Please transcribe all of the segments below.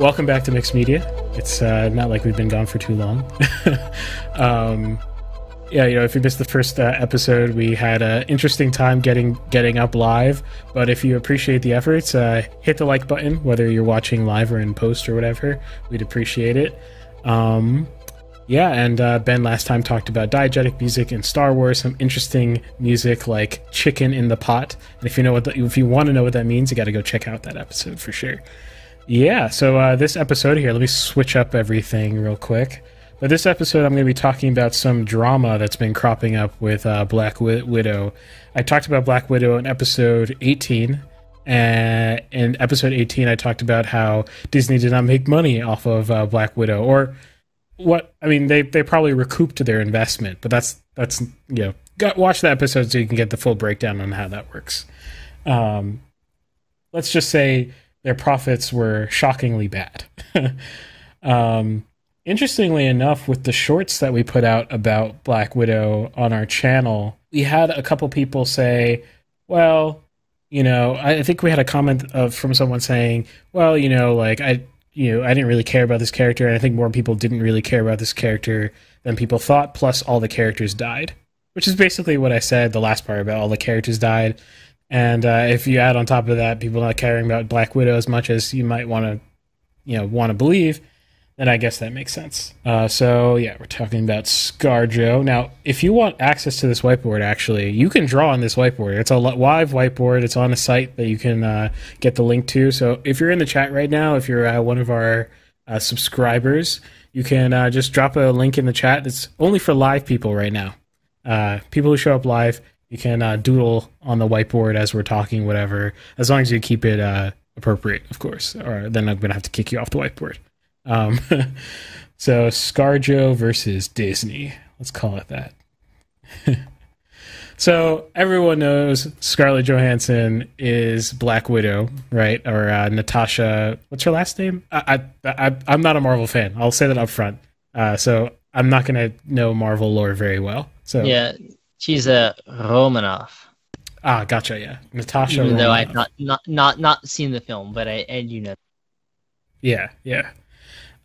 welcome back to Mixed Media. It's uh, not like we've been gone for too long. um, yeah, you know, if you missed the first uh, episode, we had an interesting time getting getting up live. But if you appreciate the efforts, uh, hit the like button, whether you're watching live or in post or whatever. We'd appreciate it. Um, yeah, and uh, Ben last time talked about diegetic music in Star Wars, some interesting music like "Chicken in the Pot." And if you know what, the, if you want to know what that means, you got to go check out that episode for sure. Yeah, so uh, this episode here, let me switch up everything real quick. But this episode, I'm going to be talking about some drama that's been cropping up with uh, Black Wi- Widow. I talked about Black Widow in episode 18. And in episode 18, I talked about how Disney did not make money off of uh, Black Widow, or what? I mean, they they probably recouped their investment, but that's that's you know, got, watch that episode so you can get the full breakdown on how that works. Um, let's just say their profits were shockingly bad. um, interestingly enough, with the shorts that we put out about Black Widow on our channel, we had a couple people say, well, you know, I think we had a comment of from someone saying, well, you know, like I, you know, I didn't really care about this character, and I think more people didn't really care about this character than people thought. Plus, all the characters died, which is basically what I said the last part about all the characters died. And uh, if you add on top of that, people not caring about Black Widow as much as you might want to, you know, want to believe, then I guess that makes sense. Uh, so yeah, we're talking about ScarJo. Now, if you want access to this whiteboard, actually, you can draw on this whiteboard. It's a live whiteboard. It's on a site that you can uh, get the link to. So if you're in the chat right now, if you're uh, one of our uh, subscribers, you can uh, just drop a link in the chat. It's only for live people right now. People who show up live, you can doodle on the whiteboard as we're talking, whatever, as long as you keep it appropriate, of course. Or then I'm gonna have to kick you off the whiteboard. Um, so ScarJo versus Disney. Let's call it that. so everyone knows Scarlett Johansson is Black Widow, right? Or uh, Natasha. What's her last name? I, I, I, am not a Marvel fan. I'll say that up front. Uh, so I'm not going to know Marvel lore very well. So yeah, she's a Romanoff. Ah, gotcha. Yeah, Natasha. Even Romanoff. though I've not not not not seen the film, but I and you know. Yeah, yeah.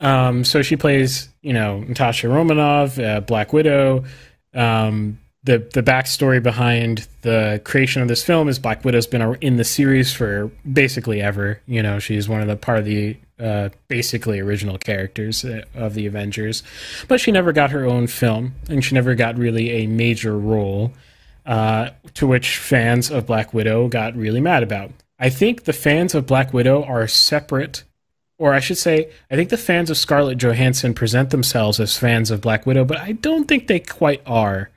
Um, so she plays, you know, Natasha Romanoff, uh, Black Widow. Um, the the backstory behind the creation of this film is Black Widow's been in the series for basically ever. You know, she's one of the part of the uh, basically original characters uh, of the Avengers, but she never got her own film, and she never got really a major role. Uh, to which fans of Black Widow got really mad about. I think the fans of Black Widow are separate or I should say, I think the fans of Scarlett Johansson present themselves as fans of Black Widow, but I don't think they quite are.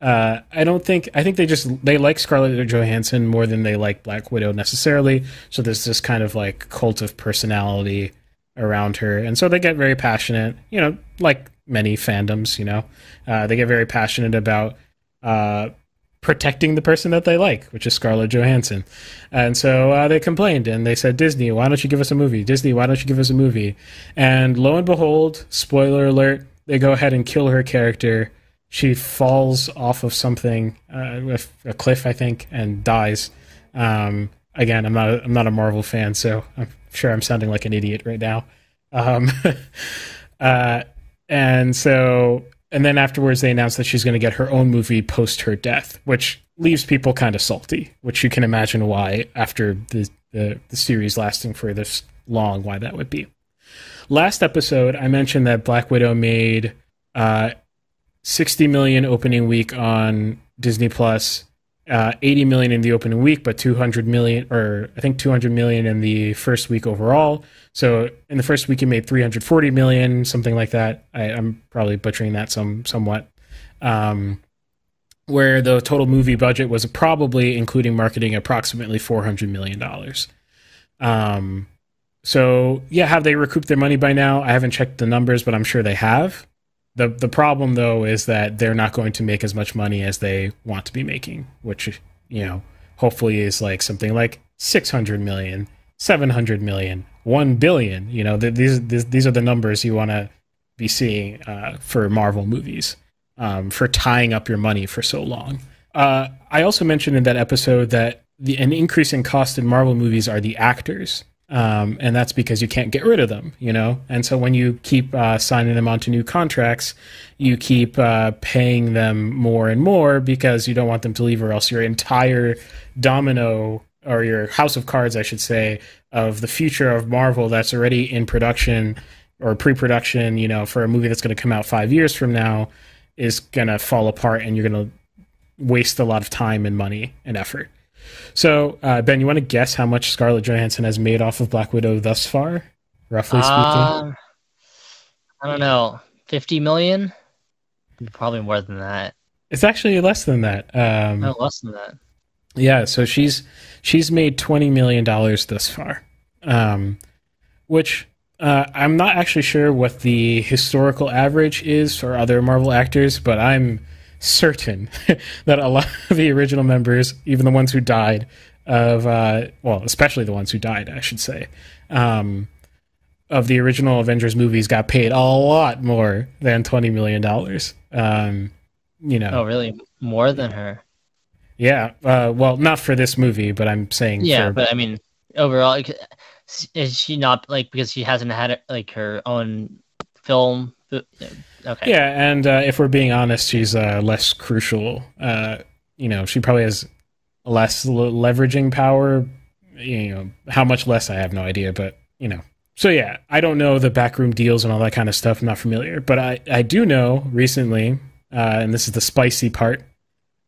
Uh, I don't think. I think they just they like Scarlett Johansson more than they like Black Widow necessarily. So there's this kind of like cult of personality around her, and so they get very passionate. You know, like many fandoms. You know, uh, they get very passionate about uh, protecting the person that they like, which is Scarlett Johansson. And so uh, they complained and they said, Disney, why don't you give us a movie? Disney, why don't you give us a movie? And lo and behold, spoiler alert, they go ahead and kill her character. She falls off of something, uh, a cliff, I think, and dies. Um, again, I'm not a, I'm not a Marvel fan, so I'm sure I'm sounding like an idiot right now. Um, uh, and so and then afterwards they announced that she's going to get her own movie post her death, which leaves people kind of salty. Which you can imagine why after the the, the series lasting for this long, why that would be. Last episode, I mentioned that Black Widow made uh, 60 million opening week on Disney Plus, uh, 80 million in the opening week, but 200 million, or I think 200 million in the first week overall. So in the first week, it made 340 million, something like that. I, am probably butchering that some somewhat. Um, where the total movie budget was probably, including marketing, approximately 400 million dollars. Um, so yeah, have they recouped their money by now? I haven't checked the numbers, but I'm sure they have. The The problem though is that they're not going to make as much money as they want to be making, which you know hopefully is like something like 600 million, 700 million, one billion. You know, th- these, these these are the numbers you want to be seeing uh, for Marvel movies um, for tying up your money for so long. Uh, I also mentioned in that episode that the, an increasing cost in Marvel movies are the actors. Um, and that's because you can't get rid of them, you know. And so when you keep uh, signing them onto new contracts, you keep uh, paying them more and more because you don't want them to leave, or else your entire domino or your house of cards, I should say, of the future of Marvel that's already in production or pre-production, you know, for a movie that's going to come out five years from now, is going to fall apart, and you're going to waste a lot of time and money and effort. So, uh, Ben, you want to guess how much Scarlett Johansson has made off of Black Widow thus far, roughly speaking? Uh, I don't know, fifty million, probably more than that. It's actually less than that. Um, no, less than that. Yeah, so she's she's made twenty million dollars thus far, um, which uh, I'm not actually sure what the historical average is for other Marvel actors, but I'm certain that a lot of the original members, even the ones who died, of uh, well, especially the ones who died, I should say, um, of the original Avengers movies, got paid a lot more than twenty million dollars. Um, you know, oh, really, more than her? Yeah. Uh, well, not for this movie, but I'm saying. Yeah, for, but I mean, overall, is she not like because she hasn't had like her own film? Okay. Yeah, and uh, if we're being honest, she's uh, less crucial. Uh, you know, she probably has less leveraging power. You know, how much less I have no idea, but you know. So yeah, I don't know the backroom deals and all that kind of stuff. I'm not familiar, but I I do know recently, uh, and this is the spicy part.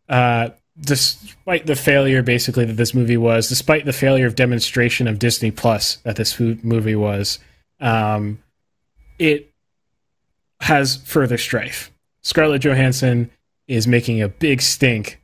Uh, despite the failure, basically that this movie was, despite the failure of demonstration of Disney Plus that this movie was, um, it has further strife. Scarlett Johansson is making a big stink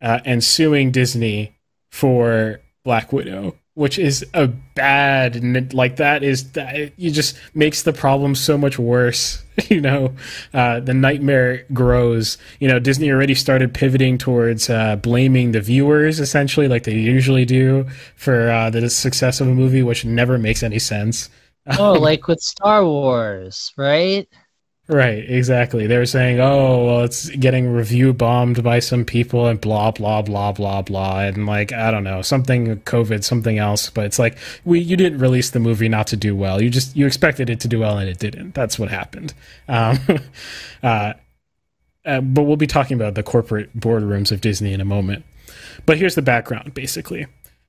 uh, and suing Disney for Black Widow, which is a bad like that is that you just makes the problem so much worse. you know, uh, the nightmare grows. You know, Disney already started pivoting towards uh, blaming the viewers essentially, like they usually do for uh, the success of a movie, which never makes any sense. Oh, like with Star Wars, right? Right, exactly. They were saying, "Oh, well, it's getting review bombed by some people and blah blah blah blah blah," and like I don't know, something COVID, something else. But it's like we you didn't release the movie not to do well. You just you expected it to do well and it didn't. That's what happened. Um, uh, uh, but we'll be talking about the corporate boardrooms of Disney in a moment. But here's the background, basically.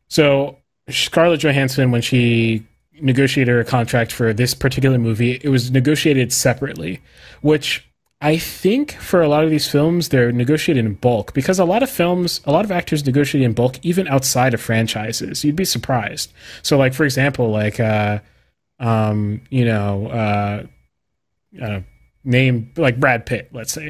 So Scarlett Johansson, when she negotiated a contract for this particular movie, it was negotiated separately, which I think for a lot of these films, they're negotiated in bulk because a lot of films, a lot of actors negotiate in bulk even outside of franchises. You'd be surprised. So, like for example, like uh, um, you know, uh, uh, name like Brad Pitt, let's say,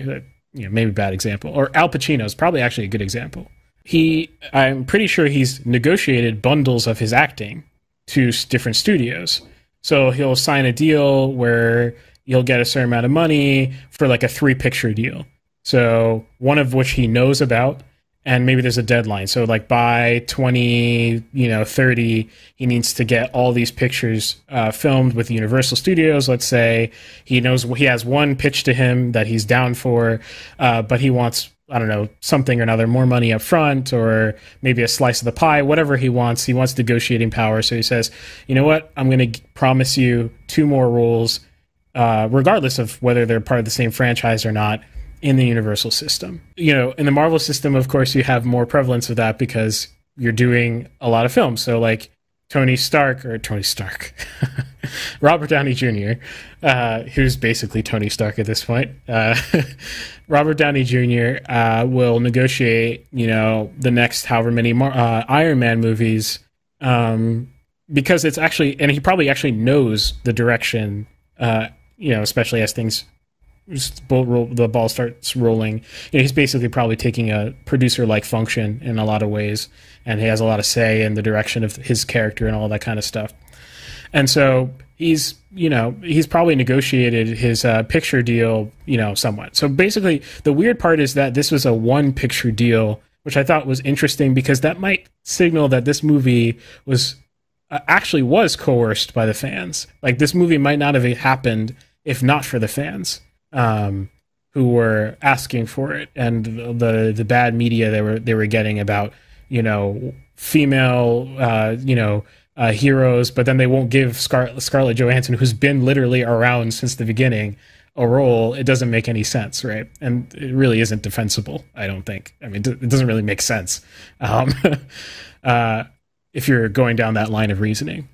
you know, maybe bad example, or Al Pacino is probably actually a good example. He, I'm pretty sure he's negotiated bundles of his acting to different studios. So he'll sign a deal where you'll get a certain amount of money for like a three picture deal. So one of which he knows about and maybe there's a deadline. So like by 20, you know, 30, he needs to get all these pictures uh, filmed with Universal Studios. Let's say he knows he has one pitch to him that he's down for, uh, but he wants I don't know, something or another, more money up front or maybe a slice of the pie, whatever he wants. He wants negotiating power. So he says, you know what? I'm going to promise you two more rules, uh, regardless of whether they're part of the same franchise or not in the Universal system. You know, in the Marvel system, of course, you have more prevalence of that because you're doing a lot of films. So, like, Tony Stark or Tony Stark, Robert Downey Jr., uh, who's basically Tony Stark at this point. Uh, Robert Downey Jr. Uh, will negotiate, you know, the next however many Mar- uh, Iron Man movies, um, because it's actually, and he probably actually knows the direction, uh, you know, especially as things the ball starts rolling. You know, he's basically probably taking a producer-like function in a lot of ways, and he has a lot of say in the direction of his character and all that kind of stuff. And so he's, you know, he's probably negotiated his uh, picture deal, you know, somewhat. So basically, the weird part is that this was a one-picture deal, which I thought was interesting because that might signal that this movie was uh, actually was coerced by the fans. Like this movie might not have happened if not for the fans um, who were asking for it, and the, the, the bad media they were they were getting about you know female uh, you know uh, heroes, but then they won't give Scar- Scarlett Johansson, who's been literally around since the beginning, a role. It doesn't make any sense, right? And it really isn't defensible. I don't think. I mean, it doesn't really make sense um, uh, if you're going down that line of reasoning.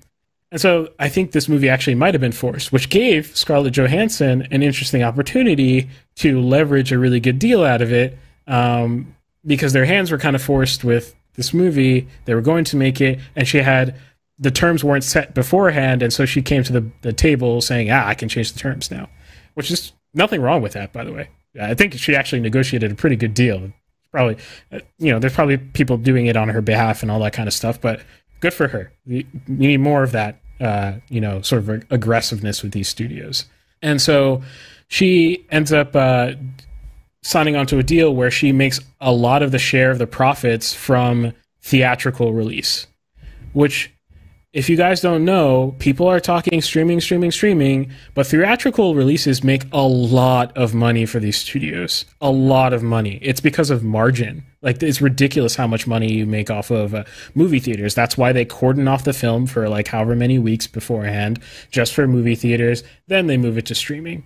And so I think this movie actually might have been forced, which gave Scarlett Johansson an interesting opportunity to leverage a really good deal out of it um, because their hands were kind of forced with this movie. They were going to make it, and she had the terms weren't set beforehand, and so she came to the, the table saying, "Ah, I can change the terms now," which is nothing wrong with that, by the way. I think she actually negotiated a pretty good deal. Probably, uh, you know, there's probably people doing it on her behalf and all that kind of stuff, but good for her. You need more of that, uh, you know, sort of aggressiveness with these studios. And so she ends up uh, signing onto a deal where she makes a lot of the share of the profits from theatrical release, which if you guys don't know, people are talking streaming, streaming, streaming, but theatrical releases make a lot of money for these studios. A lot of money. It's because of margin. Like, it's ridiculous how much money you make off of uh, movie theaters. That's why they cordon off the film for like however many weeks beforehand, just for movie theaters. Then they move it to streaming.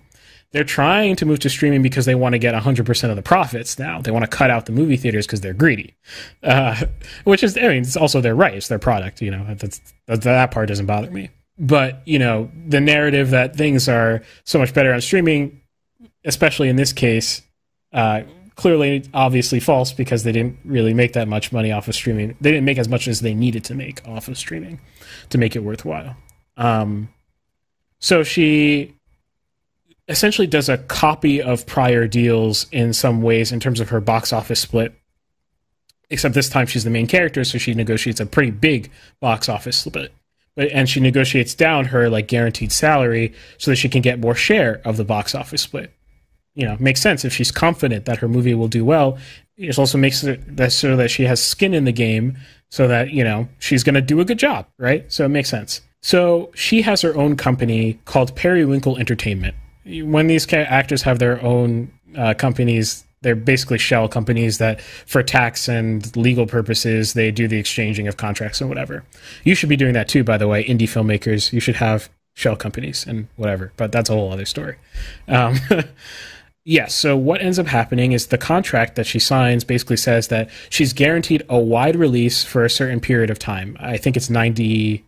They're trying to move to streaming because they want to get 100% of the profits now. They want to cut out the movie theaters because they're greedy. Uh, which is, I mean, it's also their right. It's their product, you know. That's, that, part doesn't bother me. But, you know, the narrative that things are so much better on streaming, especially in this case, uh, clearly, obviously false because they didn't really make that much money off of streaming. They didn't make as much as they needed to make off of streaming to make it worthwhile. Um, so she essentially does a copy of prior deals in some ways in terms of her box office split. Except this time she's the main character, so she negotiates a pretty big box office split. But and she negotiates down her like guaranteed salary so that she can get more share of the box office split. You know, makes sense if she's confident that her movie will do well. It also makes it that so that she has skin in the game, so that you know she's going to do a good job, right? So it makes sense. So she has her own company called Periwinkle Entertainment, when these actors have their own uh, companies, they're basically shell companies that, for tax and legal purposes, they do the exchanging of contracts and whatever. You should be doing that too, by the way. Indie filmmakers, you should have shell companies and whatever, but that's a whole other story. Um, yes. So what ends up happening is the contract that she signs basically says that she's guaranteed a wide release for a certain period of time. I think it's 90,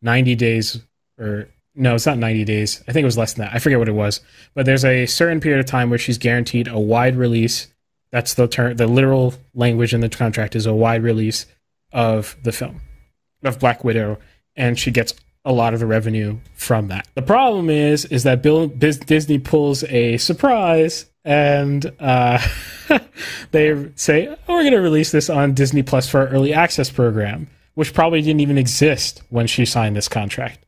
90 days or no, it's not 90 days. I think it was less than that. I forget what it was. But there's a certain period of time where she's guaranteed a wide release. That's the term, the literal language in the contract is a wide release of the film, of Black Widow, and she gets a lot of the revenue from that. The problem is, is that Bill, Disney pulls a surprise and uh, they say, oh, we're going to release this on Disney Plus for our early access program, which probably didn't even exist when she signed this contract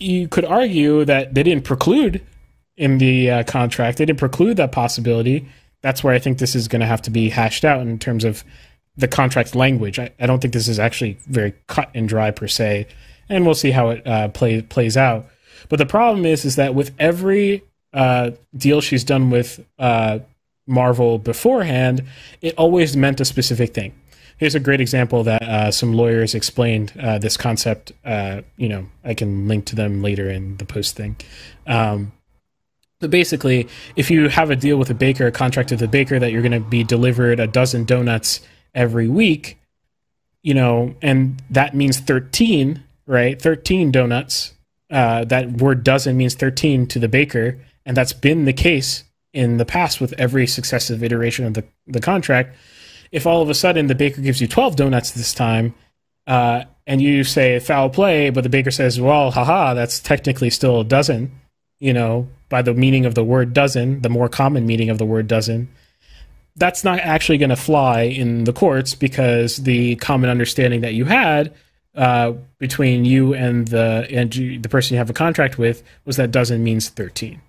you could argue that they didn't preclude in the uh, contract. They didn't preclude that possibility. That's where I think this is going to have to be hashed out in terms of the contract language. I, I, don't think this is actually very cut and dry per se, and we'll see how it uh, play, plays out. But the problem is, is that with every uh, deal she's done with uh, Marvel beforehand, it always meant a specific thing here's a great example that uh, some lawyers explained uh, this concept. Uh, you know, I can link to them later in the post thing. Um, but basically, if you have a deal with a baker, a contract with a baker that you're going to be delivered a dozen donuts every week, you know, and that means 13, right? 13 donuts. Uh, that word dozen means 13 to the baker. And that's been the case in the past with every successive iteration of the, the contract if all of a sudden the baker gives you 12 donuts this time, uh, and you say foul play, but the baker says, well, haha, that's technically still a dozen, you know, by the meaning of the word dozen, the more common meaning of the word dozen, that's not actually going to fly in the courts because the common understanding that you had uh, between you and the and the person you have a contract with was that dozen means 13.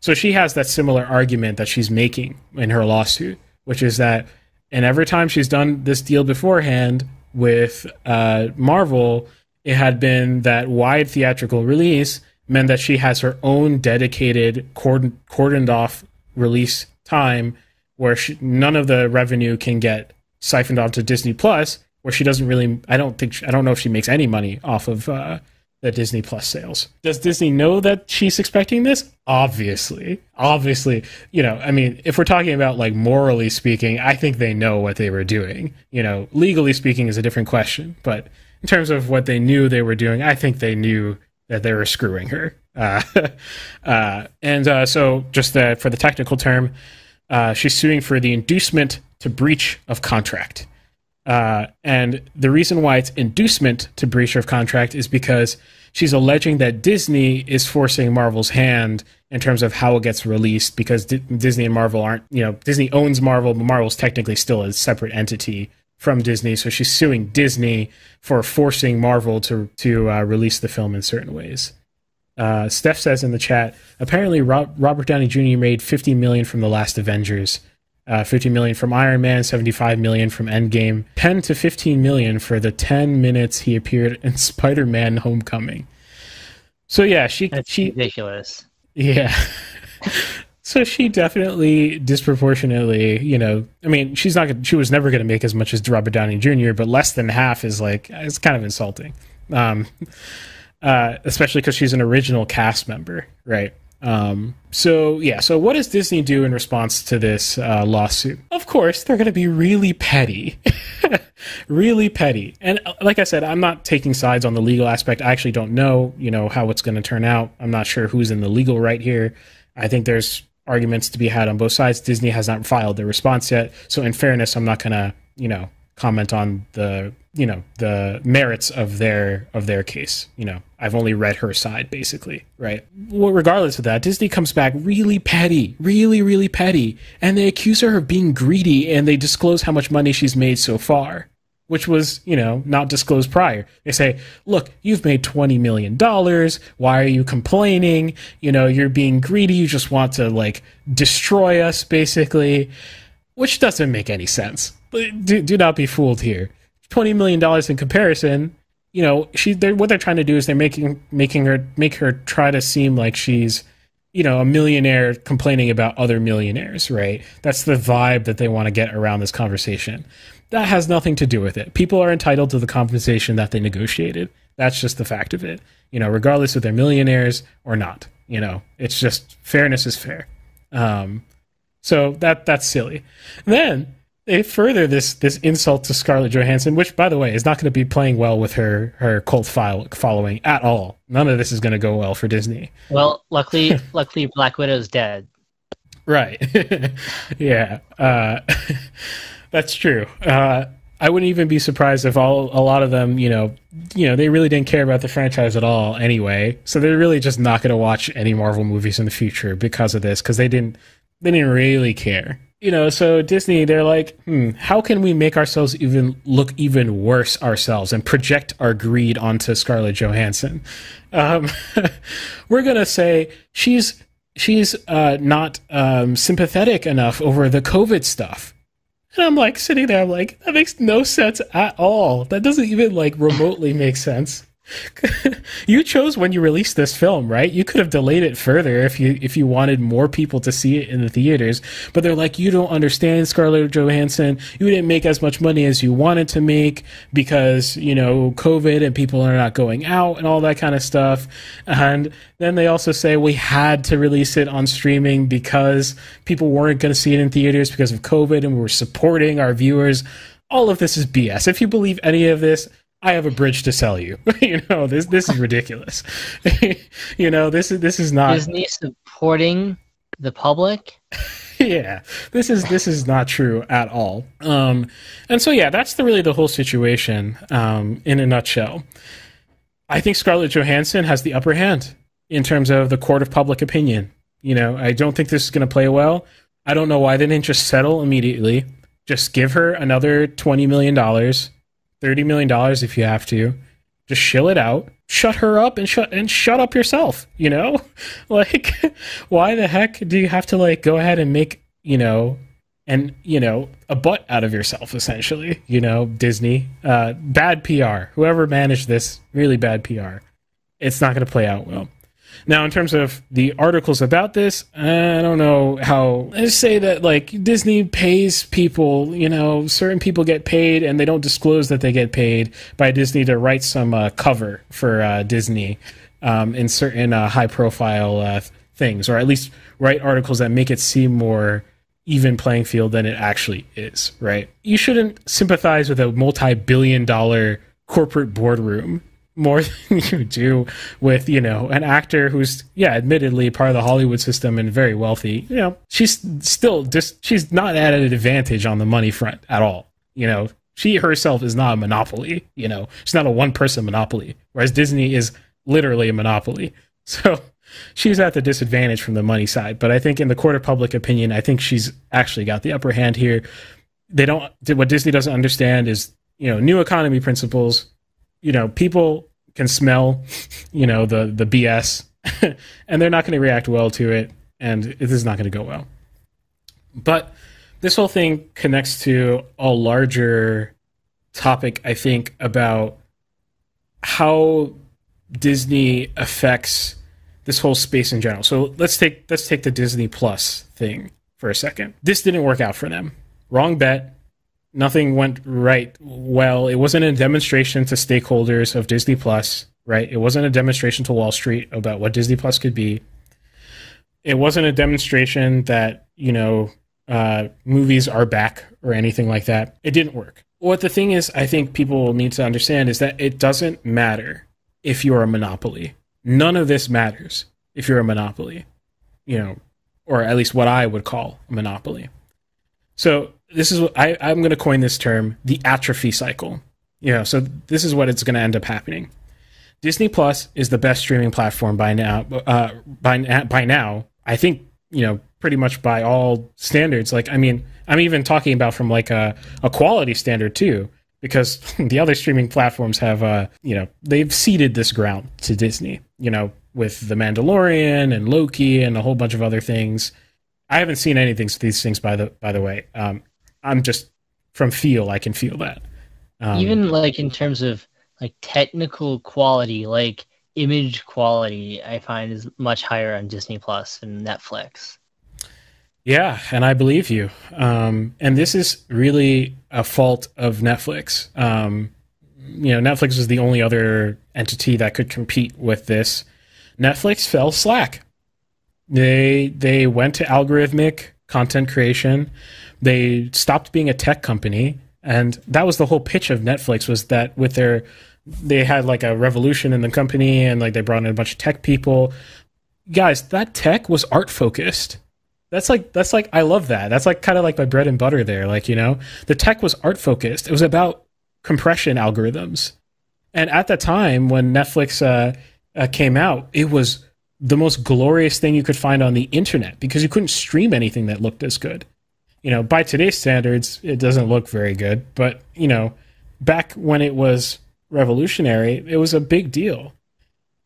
So she has that similar argument that she's making in her lawsuit, which is that and every time she's done this deal beforehand with uh, Marvel, it had been that wide theatrical release meant that she has her own dedicated cordon- cordoned off release time where she, none of the revenue can get siphoned off to Disney Plus where she doesn't really. I don't think. I don't know if she makes any money off of uh, the Disney Plus sales. Does Disney know that she's expecting this? Obviously, obviously. You know, I mean, if we're talking about like morally speaking, I think they know what they were doing. You know, legally speaking is a different question, but in terms of what they knew they were doing, I think they knew that they were screwing her. Uh, uh, and uh, so, just the, for the technical term, uh, she's suing for the inducement to breach of contract. Uh, and the reason why it's inducement to breach of contract is because she's alleging that Disney is forcing Marvel's hand in terms of how it gets released because D- Disney and Marvel aren't, you know, Disney owns Marvel, but Marvel's technically still a separate entity from Disney. So she's suing Disney for forcing Marvel to to uh, release the film in certain ways. Uh, Steph says in the chat, apparently Rob, Robert Downey Jr. made 50 million from the last Avengers, uh, 50 million from Iron Man, 75 million from Endgame, 10 to 15 million for the 10 minutes he appeared in Spider-Man: Homecoming. So yeah, she That's she ridiculous. yeah. so she definitely disproportionately, you know, I mean, she's not she was never going to make as much as Robert Downey Jr., but less than half is like it's kind of insulting. Um uh, especially because she's an original cast member, right? Um, so yeah, so what does Disney do in response to this uh, lawsuit? Of course, they're going to be really petty, really petty. And uh, like I said, I'm not taking sides on the legal aspect. I actually don't know, you know, how it's going to turn out. I'm not sure who's in the legal right here. I think there's arguments to be had on both sides. Disney has not filed their response yet, so in fairness, I'm not going to, you know, comment on the you know the merits of their of their case you know i've only read her side basically right? Well regardless of that disney comes back really petty really really petty and they accuse her of being greedy and they disclose how much money she's made so far which was you know not disclosed prior. They say look you've made 20 million dollars. Why are you complaining? You know you're being greedy. You just want to like destroy us basically which doesn't make any sense. Do, do not be fooled here. Twenty million dollars in comparison, you know, she they're, what they're trying to do is they're making making her make her try to seem like she's you know a millionaire complaining about other millionaires, right? That's the vibe that they want to get around this conversation. That has nothing to do with it. People are entitled to the compensation that they negotiated. That's just the fact of it. You know, regardless if they're millionaires or not. You know, it's just fairness is fair. Um, so that that's silly. Then they further this this insult to Scarlett Johansson, which, by the way, is not going to be playing well with her her cult file following at all. None of this is going to go well for Disney. Well, luckily, luckily, Black Widow's dead. Right. yeah. Uh, that's true. Uh, I wouldn't even be surprised if all a lot of them, you know, you know, they really didn't care about the franchise at all anyway. So they're really just not going to watch any Marvel movies in the future because of this, because they didn't they didn't really care you know, so Disney, they're like, hmm, how can we make ourselves even look even worse ourselves and project our greed onto Scarlett Johansson? Um, we're gonna say she's she's uh, not um, sympathetic enough over the COVID stuff. And I'm like sitting there, I'm like, that makes no sense at all. That doesn't even like remotely make sense. you chose when you released this film, right? You could have delayed it further if you if you wanted more people to see it in the theaters. But they're like, you don't understand Scarlett Johansson. You didn't make as much money as you wanted to make because you know COVID and people are not going out and all that kind of stuff. And then they also say we had to release it on streaming because people weren't going to see it in theaters because of COVID, and we were supporting our viewers. All of this is BS. If you believe any of this, I have a bridge to sell you. you know, this this is ridiculous. you know, this is this is not Disney supporting the public. yeah, this is this is not true at all. Um, and so yeah, that's the really the whole situation um, in a nutshell. I think Scarlett Johansson has the upper hand in terms of the court of public opinion. You know, I don't think this is going to play well. I don't know why they didn't just settle immediately. Just give her another twenty million dollars thirty million dollars if you have to. Just shill it out. Shut her up and shut and shut up yourself. You know, like why the heck do you have to like go ahead and make you know and you know a butt out of yourself essentially you know disney uh, bad pr whoever managed this really bad pr it's not going to play out well Now, in terms of the articles about this, I don't know how. Let's say that like Disney pays people, you know, certain people get paid and they don't disclose that they get paid by Disney to write some uh, cover for uh, Disney um, in certain uh, high profile uh, things, or at least write articles that make it seem more even playing field than it actually is, right? You shouldn't sympathize with a multi billion dollar corporate boardroom more than you do with you know an actor who's yeah admittedly part of the hollywood system and very wealthy. You know she's still just she's not at an advantage on the money front at all. You know she herself is not a monopoly you know. She's not a one person monopoly whereas disney is literally a monopoly. So she's at the disadvantage from the money side. But i think in the court of public opinion i think she's actually got the upper hand here. They don't what disney doesn't understand is you know new economy principles you know, people can smell, you know, the the BS, and they're not going to react well to it, and this is not going to go well. But this whole thing connects to a larger topic, I think, about how Disney affects this whole space in general. So let's take let's take the Disney Plus thing for a second. This didn't work out for them. Wrong bet nothing went right well. It wasn't a demonstration to stakeholders of Disney Plus, right? It wasn't a demonstration to Wall Street about what Disney Plus could be. It wasn't a demonstration that, you know, uh, movies are back or anything like that. It didn't work. What the thing is, I think people need to understand is that it doesn't matter if you're a monopoly. None of this matters if you're a monopoly, you know, or at least what I would call a monopoly. So this is what I, I'm going to coin this term, the atrophy cycle. You know, so this is what it's going to end up happening. Disney Plus is the best streaming platform by now. Uh, by by now, I think you know pretty much by all standards. Like, I mean, I'm even talking about from like a, a quality standard too, because the other streaming platforms have, uh, you know, they've ceded this ground to Disney. You know, with the Mandalorian and Loki and a whole bunch of other things. I haven't seen anything these things by the by the way. Um, I'm just from feel I can feel that. Um, Even like in terms of like technical quality, like image quality, I find is much higher on Disney Plus and Netflix. Yeah, and I believe you. Um, and this is really a fault of Netflix. Um, you know, Netflix is the only other entity that could compete with this. Netflix fell slack. They they went to algorithmic content creation. They stopped being a tech company. And that was the whole pitch of netflix was that with their they had like a revolution in the company and like they brought in a bunch of tech people. Guys that tech was art focused. That's like that's like i love that. That's like kind of like my bread and butter there like you know? The tech was art focused. It was about compression algorithms. And at the time when netflix uh, uh, came out it was the most glorious thing you could find on the internet because you couldn't stream anything that looked as good you know, by today's standards, it doesn't look very good. But, you know, back when it was revolutionary, it was a big deal.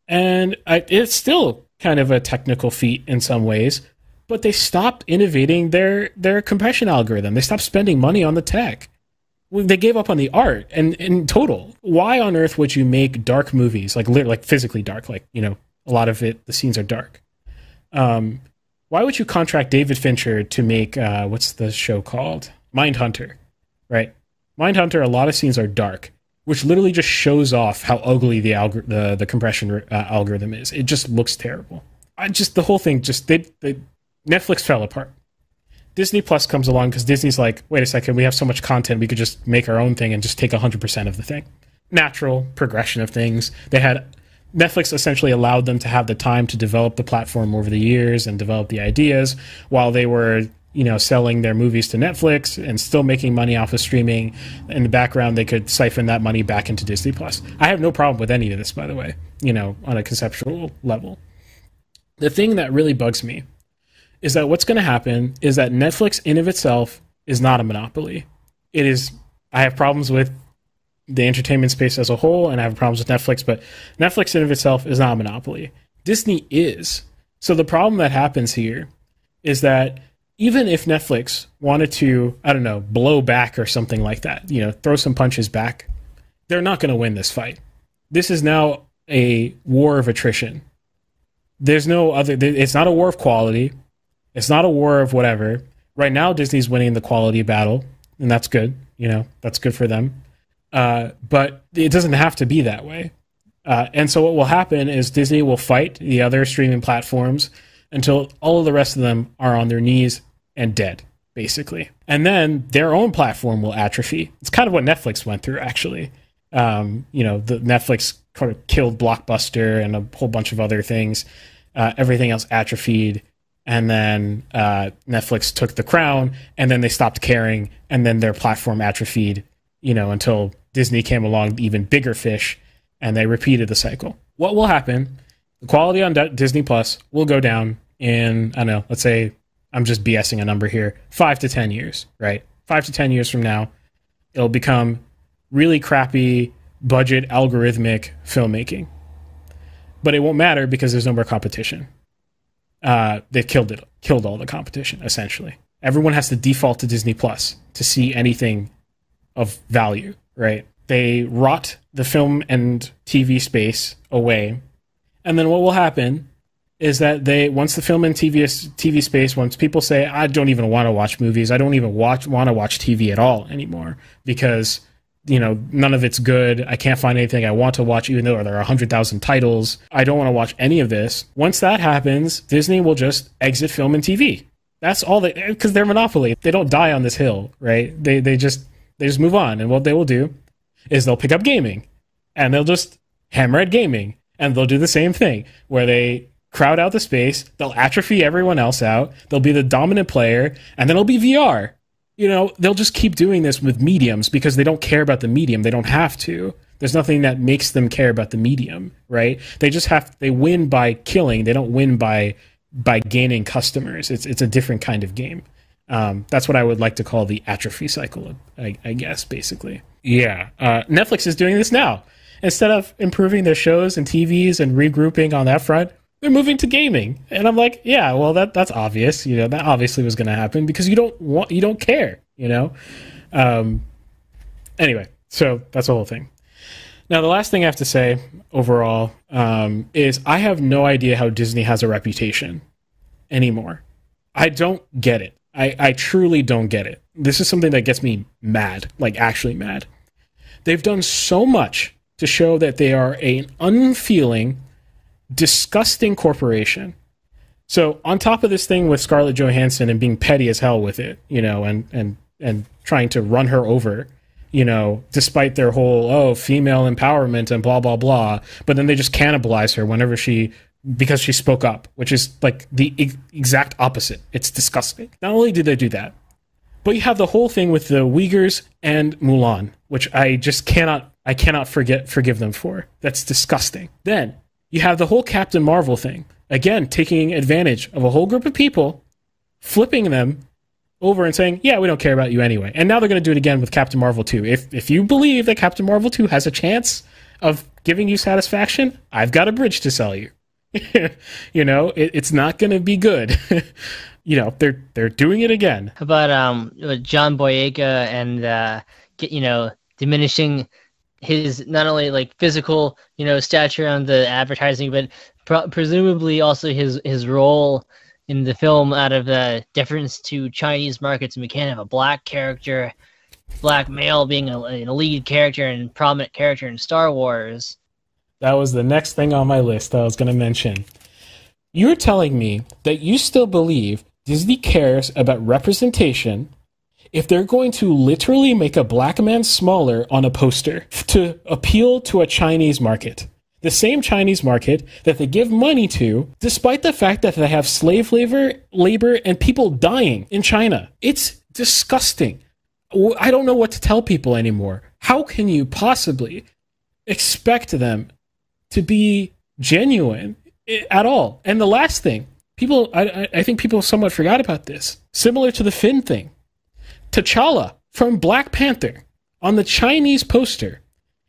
And I, it's still kind of a technical feat in some ways, but they stopped innovating their, their compression algorithm. They stopped spending money on the tech. They gave up on the art and in total. Why on earth would you make dark movies like like physically dark? Like you know, a lot of it, the scenes are dark. Um, why would you contract David Fincher to make uh, what's the show called Mindhunter, right? Mindhunter. A lot of scenes are dark, which literally just shows off how ugly the algor- the the compression uh, algorithm is. It just looks terrible. I just the whole thing just they, they Netflix fell apart. Disney Plus comes along because Disney's like, wait a second, we have so much content, we could just make our own thing and just take 100% of the thing. Natural progression of things. They had Netflix essentially allowed them to have the time to develop the platform over the years and develop the ideas while they were you know selling their movies to Netflix and still making money off of streaming in the background they could siphon that money back into Disney Plus. I have no problem with any of this by the way, you know, on a conceptual level. The thing that really bugs me is that what's going to happen is that Netflix in of itself is not a monopoly. It is I have problems with the entertainment space as a whole, and I have problems with Netflix, but Netflix in of itself is not a monopoly. Disney is. So the problem that happens here is that even if Netflix wanted to, I don't know, blow back or something like that, you know, throw some punches back, they're not going to win this fight. This is now a war of attrition. There's no other. It's not a war of quality. It's not a war of whatever. Right now, Disney's winning the quality battle, and that's good. You know, that's good for them. Uh, but it doesn't have to be that way. Uh, and so what will happen is Disney will fight the other streaming platforms until all of the rest of them are on their knees and dead, basically. And then their own platform will atrophy. It's kind of what Netflix went through, actually. Um, you know, the Netflix kind of killed Blockbuster and a whole bunch of other things. Uh, everything else atrophied. And then uh, Netflix took the crown, and then they stopped caring, and then their platform atrophied. You know, until Disney came along, even bigger fish, and they repeated the cycle. What will happen? The quality on D- Disney Plus will go down in I don't know. Let's say I'm just BSing a number here. Five to ten years, right? Five to ten years from now, it'll become really crappy budget algorithmic filmmaking. But it won't matter because there's no more competition. Uh, they've killed it, killed all the competition essentially. Everyone has to default to Disney Plus to see anything of value, right? They rot the film and TV space away. And then what will happen is that they once the film and TV TV space once people say I don't even want to watch movies, I don't even watch want to watch TV at all anymore because you know none of it's good. I can't find anything I want to watch even though there are 100,000 titles. I don't want to watch any of this. Once that happens, Disney will just exit film and TV. That's all they because they're monopoly. They don't die on this hill, right? They they just they just move on and what they will do is they'll pick up gaming and they'll just hammer at gaming and they'll do the same thing where they crowd out the space, they'll atrophy everyone else out, they'll be the dominant player, and then it'll be VR. You know, they'll just keep doing this with mediums because they don't care about the medium. They don't have to. There's nothing that makes them care about the medium, right? They just have they win by killing. They don't win by by gaining customers. It's it's a different kind of game. Um, that's what I would like to call the atrophy cycle, I, I guess, basically. Yeah. Uh, Netflix is doing this now. Instead of improving their shows and TVs and regrouping on that front, they're moving to gaming. And I'm like, yeah, well, that that's obvious. You know, that obviously was going to happen because you don't want, you don't care. You know. Um, anyway, so that's the whole thing. Now, the last thing I have to say overall um, is I have no idea how Disney has a reputation anymore. I don't get it. I, I truly don't get it. This is something that gets me mad, like actually mad. They've done so much to show that they are an unfeeling, disgusting corporation. So on top of this thing with Scarlett Johansson and being petty as hell with it, you know, and and and trying to run her over, you know, despite their whole oh female empowerment and blah blah blah, but then they just cannibalize her whenever she because she spoke up, which is like the exact opposite. It's disgusting. Not only did they do that, but you have the whole thing with the Uyghurs and Mulan, which I just cannot I cannot forget forgive them for. That's disgusting. Then you have the whole Captain Marvel thing. Again, taking advantage of a whole group of people, flipping them over and saying, "Yeah, we don't care about you anyway." And now they're going to do it again with Captain Marvel 2. If if you believe that Captain Marvel 2 has a chance of giving you satisfaction, I've got a bridge to sell you. you know, it, it's not going to be good. you know, they're they're doing it again. How about um John Boyega and uh, get you know diminishing his not only like physical you know stature on the advertising, but presumably also his his role in the film out of the deference to Chinese markets, and we can't have a black character, black male being a, a lead character and prominent character in Star Wars. That was the next thing on my list that I was going to mention. You're telling me that you still believe Disney cares about representation if they're going to literally make a black man smaller on a poster to appeal to a Chinese market. The same Chinese market that they give money to, despite the fact that they have slave labor, labor and people dying in China. It's disgusting. I don't know what to tell people anymore. How can you possibly expect them to be genuine at all. And the last thing, people, I, I think people somewhat forgot about this. Similar to the Finn thing, T'Challa from Black Panther on the Chinese poster,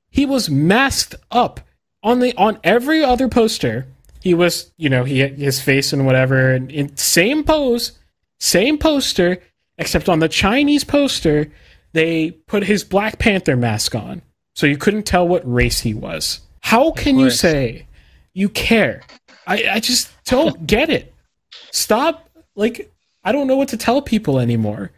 he was masked up on the on every other poster. He was, you know, he his face and whatever, and in same pose, same poster, except on the Chinese poster, they put his Black Panther mask on, so you couldn't tell what race he was. How can you say you care? I, I just don't get it. Stop. Like, I don't know what to tell people anymore.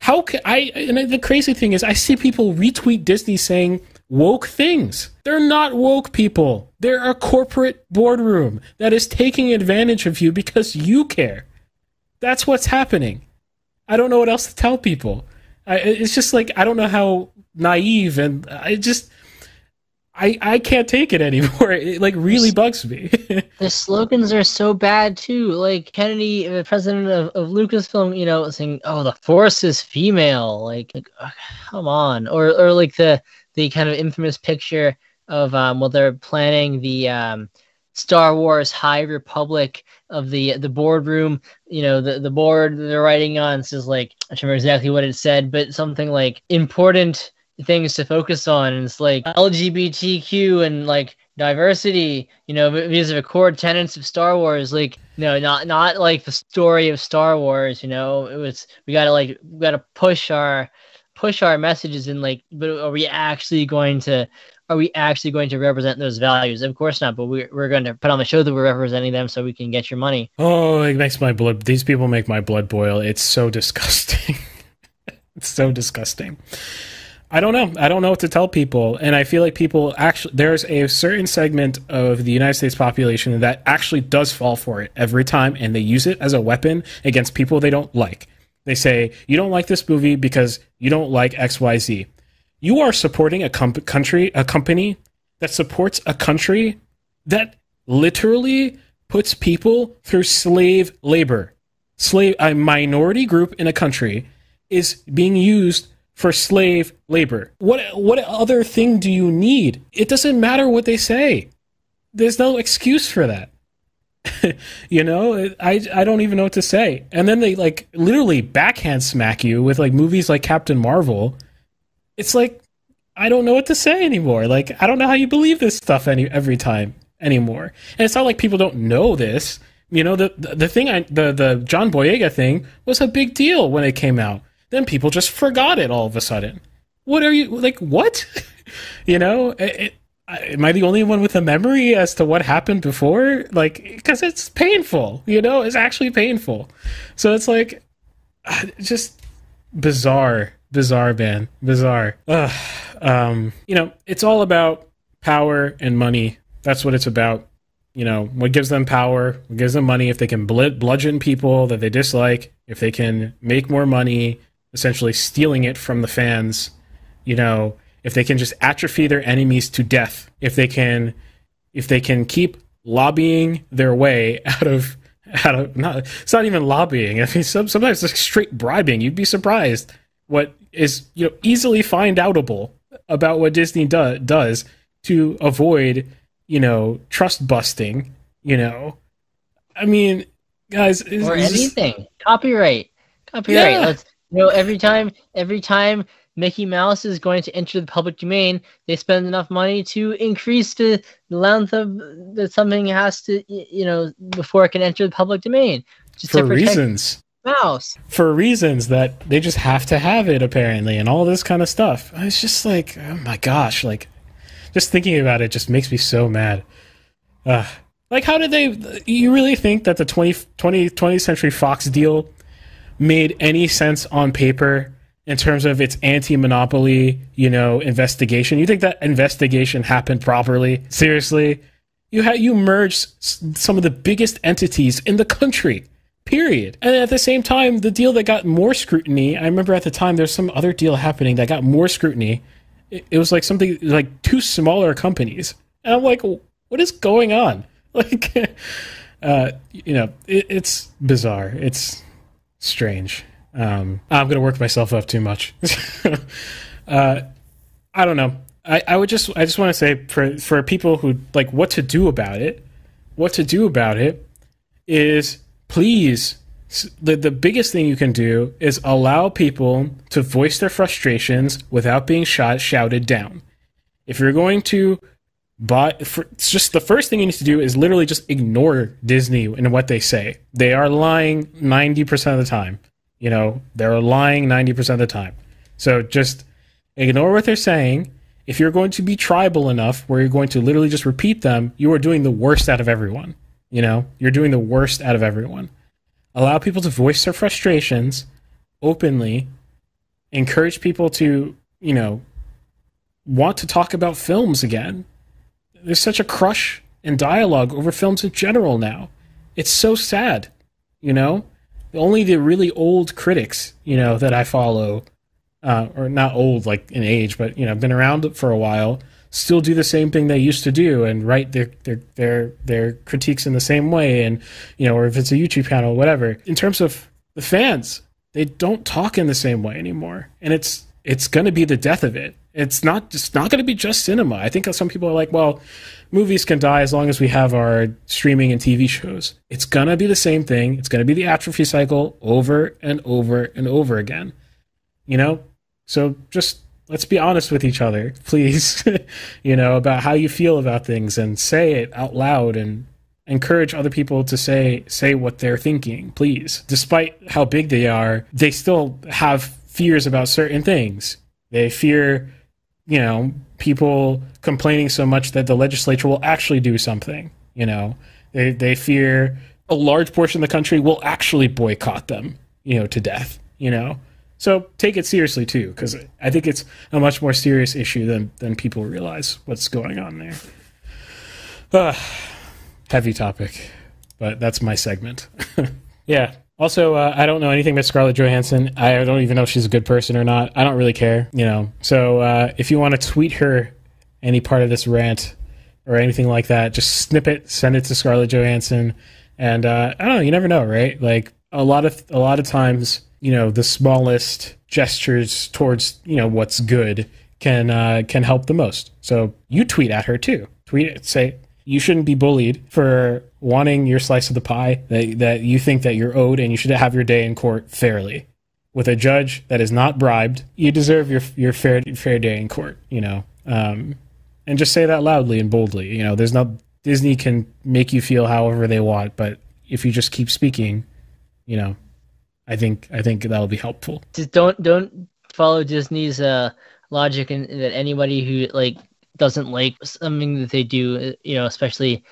How can I? And the crazy thing is, I see people retweet Disney saying woke things. They're not woke people. They're a corporate boardroom that is taking advantage of you because you care. That's what's happening. I don't know what else to tell people. I, it's just like I don't know how naive and I just I I can't take it anymore. It like really bugs me. the slogans are so bad too. Like Kennedy, the president of, of Lucasfilm, you know, saying, "Oh, the Force is female." Like, like oh, come on, or or like the the kind of infamous picture of um, well, they're planning the um, Star Wars High Republic of the the boardroom. You know, the the board they're writing on says like I don't remember exactly what it said, but something like important things to focus on. And it's like LGBTQ and like diversity. You know, these are the core tenets of Star Wars. Like, no, not not like the story of Star Wars. You know, it was we gotta like we gotta push our push our messages in like but are we actually going to are we actually going to represent those values of course not but we're, we're going to put on the show that we're representing them so we can get your money oh it makes my blood these people make my blood boil it's so disgusting it's so disgusting I don't know. I don't know what to tell people. And I feel like people actually, there's a certain segment of the United States population that actually does fall for it every time and they use it as a weapon against people they don't like. They say, you don't like this movie because you don't like XYZ. You are supporting a country, a company that supports a country that literally puts people through slave labor. Slave, a minority group in a country is being used for slave labor. What what other thing do you need? It doesn't matter what they say. There's no excuse for that. you know, I I don't even know what to say. And then they like literally backhand smack you with like movies like Captain Marvel. It's like I don't know what to say anymore. Like I don't know how you believe this stuff any every time anymore. And it's not like people don't know this. You know, the the, the thing I the the John Boyega thing was a big deal when it came out. Then people just forgot it all of a sudden. What are you like? What? you know, it, am I the only one with a memory as to what happened before? Like, because it's painful, you know, it's actually painful. So it's like, just bizarre, bizarre, man, bizarre. Ugh. Um, you know, it's all about power and money. That's what it's about. You know, what gives them power, what gives them money. If they can bludgeon people that they dislike, if they can make more money, essentially stealing it from the fans, you know, if they can just atrophy their enemies to death, if they can, if they can keep lobbying their way out of out of not it's not even lobbying. I mean, some, sometimes it's straight bribing. You'd be surprised what is you know easily find outable about what Disney do, does to avoid you know trust busting. You know, I mean, guys, or anything just, copyright, copyright. Yeah. Let's know every time every time Mickey Mouse is going to enter the public domain, they spend enough money to increase the length of that something has to, you know, before it can enter the public domain. Just for reasons. Mouse. For reasons that they just have to have it, apparently, and all this kind of stuff. It's just like, oh my gosh, like, just thinking about it just makes me so mad. Uh, like, how did they, you really think that the 20, 20, 20th Century Fox deal made any sense on paper in terms of its anti-monopoly, you know, investigation. You think that investigation happened properly? Seriously? You had you merged some of the biggest entities in the country. Period. And at the same time, the deal that got more scrutiny, I remember at the time there's some other deal happening that got more scrutiny. It, it was like something like two smaller companies. And I'm like, what is going on? Like uh, you know, it, it's bizarre. It's strange. Um, I'm going to work myself up too much. uh, I don't know. I, I would just I just want to say for for people who like what to do about it, what to do about it is please the the biggest thing you can do is allow people to voice their frustrations without being shot shouted down. If you're going to but for, it's just the first thing you need to do is literally just ignore Disney and what they say. They are lying 90% of the time. You know, they're lying 90% of the time. So just ignore what they're saying. If you're going to be tribal enough where you're going to literally just repeat them, you are doing the worst out of everyone. You know, you're doing the worst out of everyone. Allow people to voice their frustrations openly. Encourage people to, you know, want to talk about films again. There's such a crush and dialogue over films in general now. It's so sad, you know? Only the really old critics, you know, that I follow, uh, or not old like in age, but, you know, been around for a while, still do the same thing they used to do and write their, their, their, their critiques in the same way. And, you know, or if it's a YouTube channel, whatever. In terms of the fans, they don't talk in the same way anymore. And it's, it's going to be the death of it. It's not it's not going to be just cinema. I think some people are like, well, movies can die as long as we have our streaming and TV shows. It's going to be the same thing. It's going to be the atrophy cycle over and over and over again. You know? So just let's be honest with each other, please, you know, about how you feel about things and say it out loud and encourage other people to say say what they're thinking, please. Despite how big they are, they still have fears about certain things. They fear, you know, people complaining so much that the legislature will actually do something. You know, they they fear a large portion of the country will actually boycott them. You know, to death. You know, so take it seriously too, because I think it's a much more serious issue than than people realize what's going on there. Uh, heavy topic, but that's my segment. yeah, also, uh, I don't know anything about Scarlett Johansson. I don't even know if she's a good person or not. I don't really care, you know. So uh, if you want to tweet her any part of this rant or anything like that, just snip it, send it to Scarlett Johansson, and uh, I don't know. You never know, right? Like a lot of a lot of times, you know, the smallest gestures towards you know what's good can uh, can help the most. So you tweet at her too. Tweet it, say you shouldn't be bullied for wanting your slice of the pie that, that you think that you're owed and you should have your day in court fairly. With a judge that is not bribed you deserve your your fair fair day in court you know. Um, and just say that loudly and boldly you know. There's no disney can make you feel however they want but if you just keep speaking you know i think i think that'll be helpful. Just don't don't follow disney's uh logic and that anybody who like doesn't like something that they do you know especially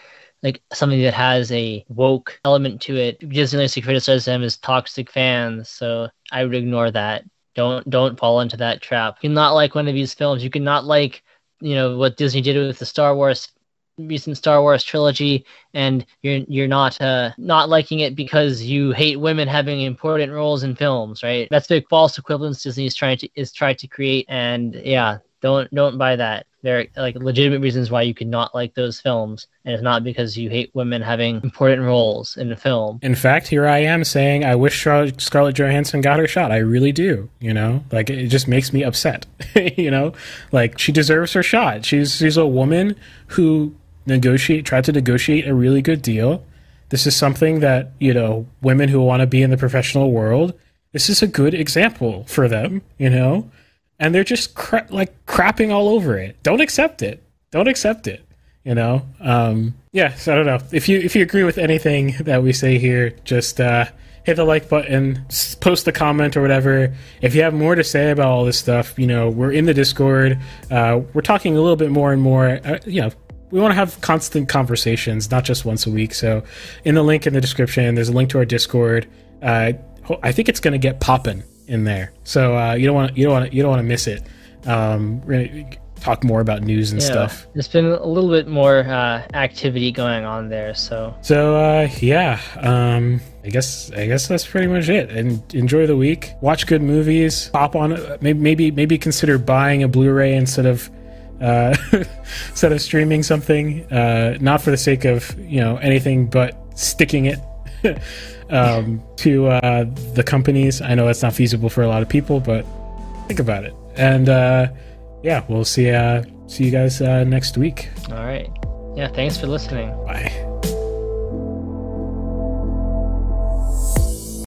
like something that has a woke element to it. Disney likes to criticize them as toxic fans, so I would ignore that. Don't don't fall into that trap. You cannot like one of these films. You cannot like you know what Disney did with the Star Wars recent Star Wars trilogy, and you're you're not uh, not liking it because you hate women having important roles in films, right? That's the false equivalence Disney is trying to is trying to create, and yeah, don't don't buy that. There are like legitimate reasons why you could not like those films, and it's not because you hate women having important roles in a film. In fact, here I am saying I wish Scarlett Johansson got her shot. I really do. You know, like it just makes me upset. you know, like she deserves her shot. She's she's a woman who negotiate tried to negotiate a really good deal. This is something that you know women who want to be in the professional world. This is a good example for them. You know and they're just cra- like crapping all over it. Don't accept it. Don't accept it. You know. Um, yeah. So I don't know if you if you agree with anything that we say here, just uh, hit the like button, post a comment or whatever. If you have more to say about all this stuff, you know, we're in the Discord. Uh, we're talking a little bit more and more. Uh, you know, we want to have constant conversations, not just once a week. So, in the link in the description, there's a link to our Discord. Uh, I think it's going to get popping in there. So uh, you don't want you don't want you don't want to miss it. Um, we're gonna talk more about news and yeah, stuff. There's been a little bit more uh, activity going on there. So so uh, yeah, um, I guess I guess that's pretty much it. And enjoy the week. Watch good movies. Pop on. Maybe maybe maybe consider buying a Blu-ray instead of. Uh, instead of streaming something, uh, not for the sake of you know anything but sticking it um, to uh, the companies. I know that's not feasible for a lot of people, but think about it. And uh, yeah, we'll see uh, see you guys uh, next week. All right. Yeah, thanks for listening. Bye.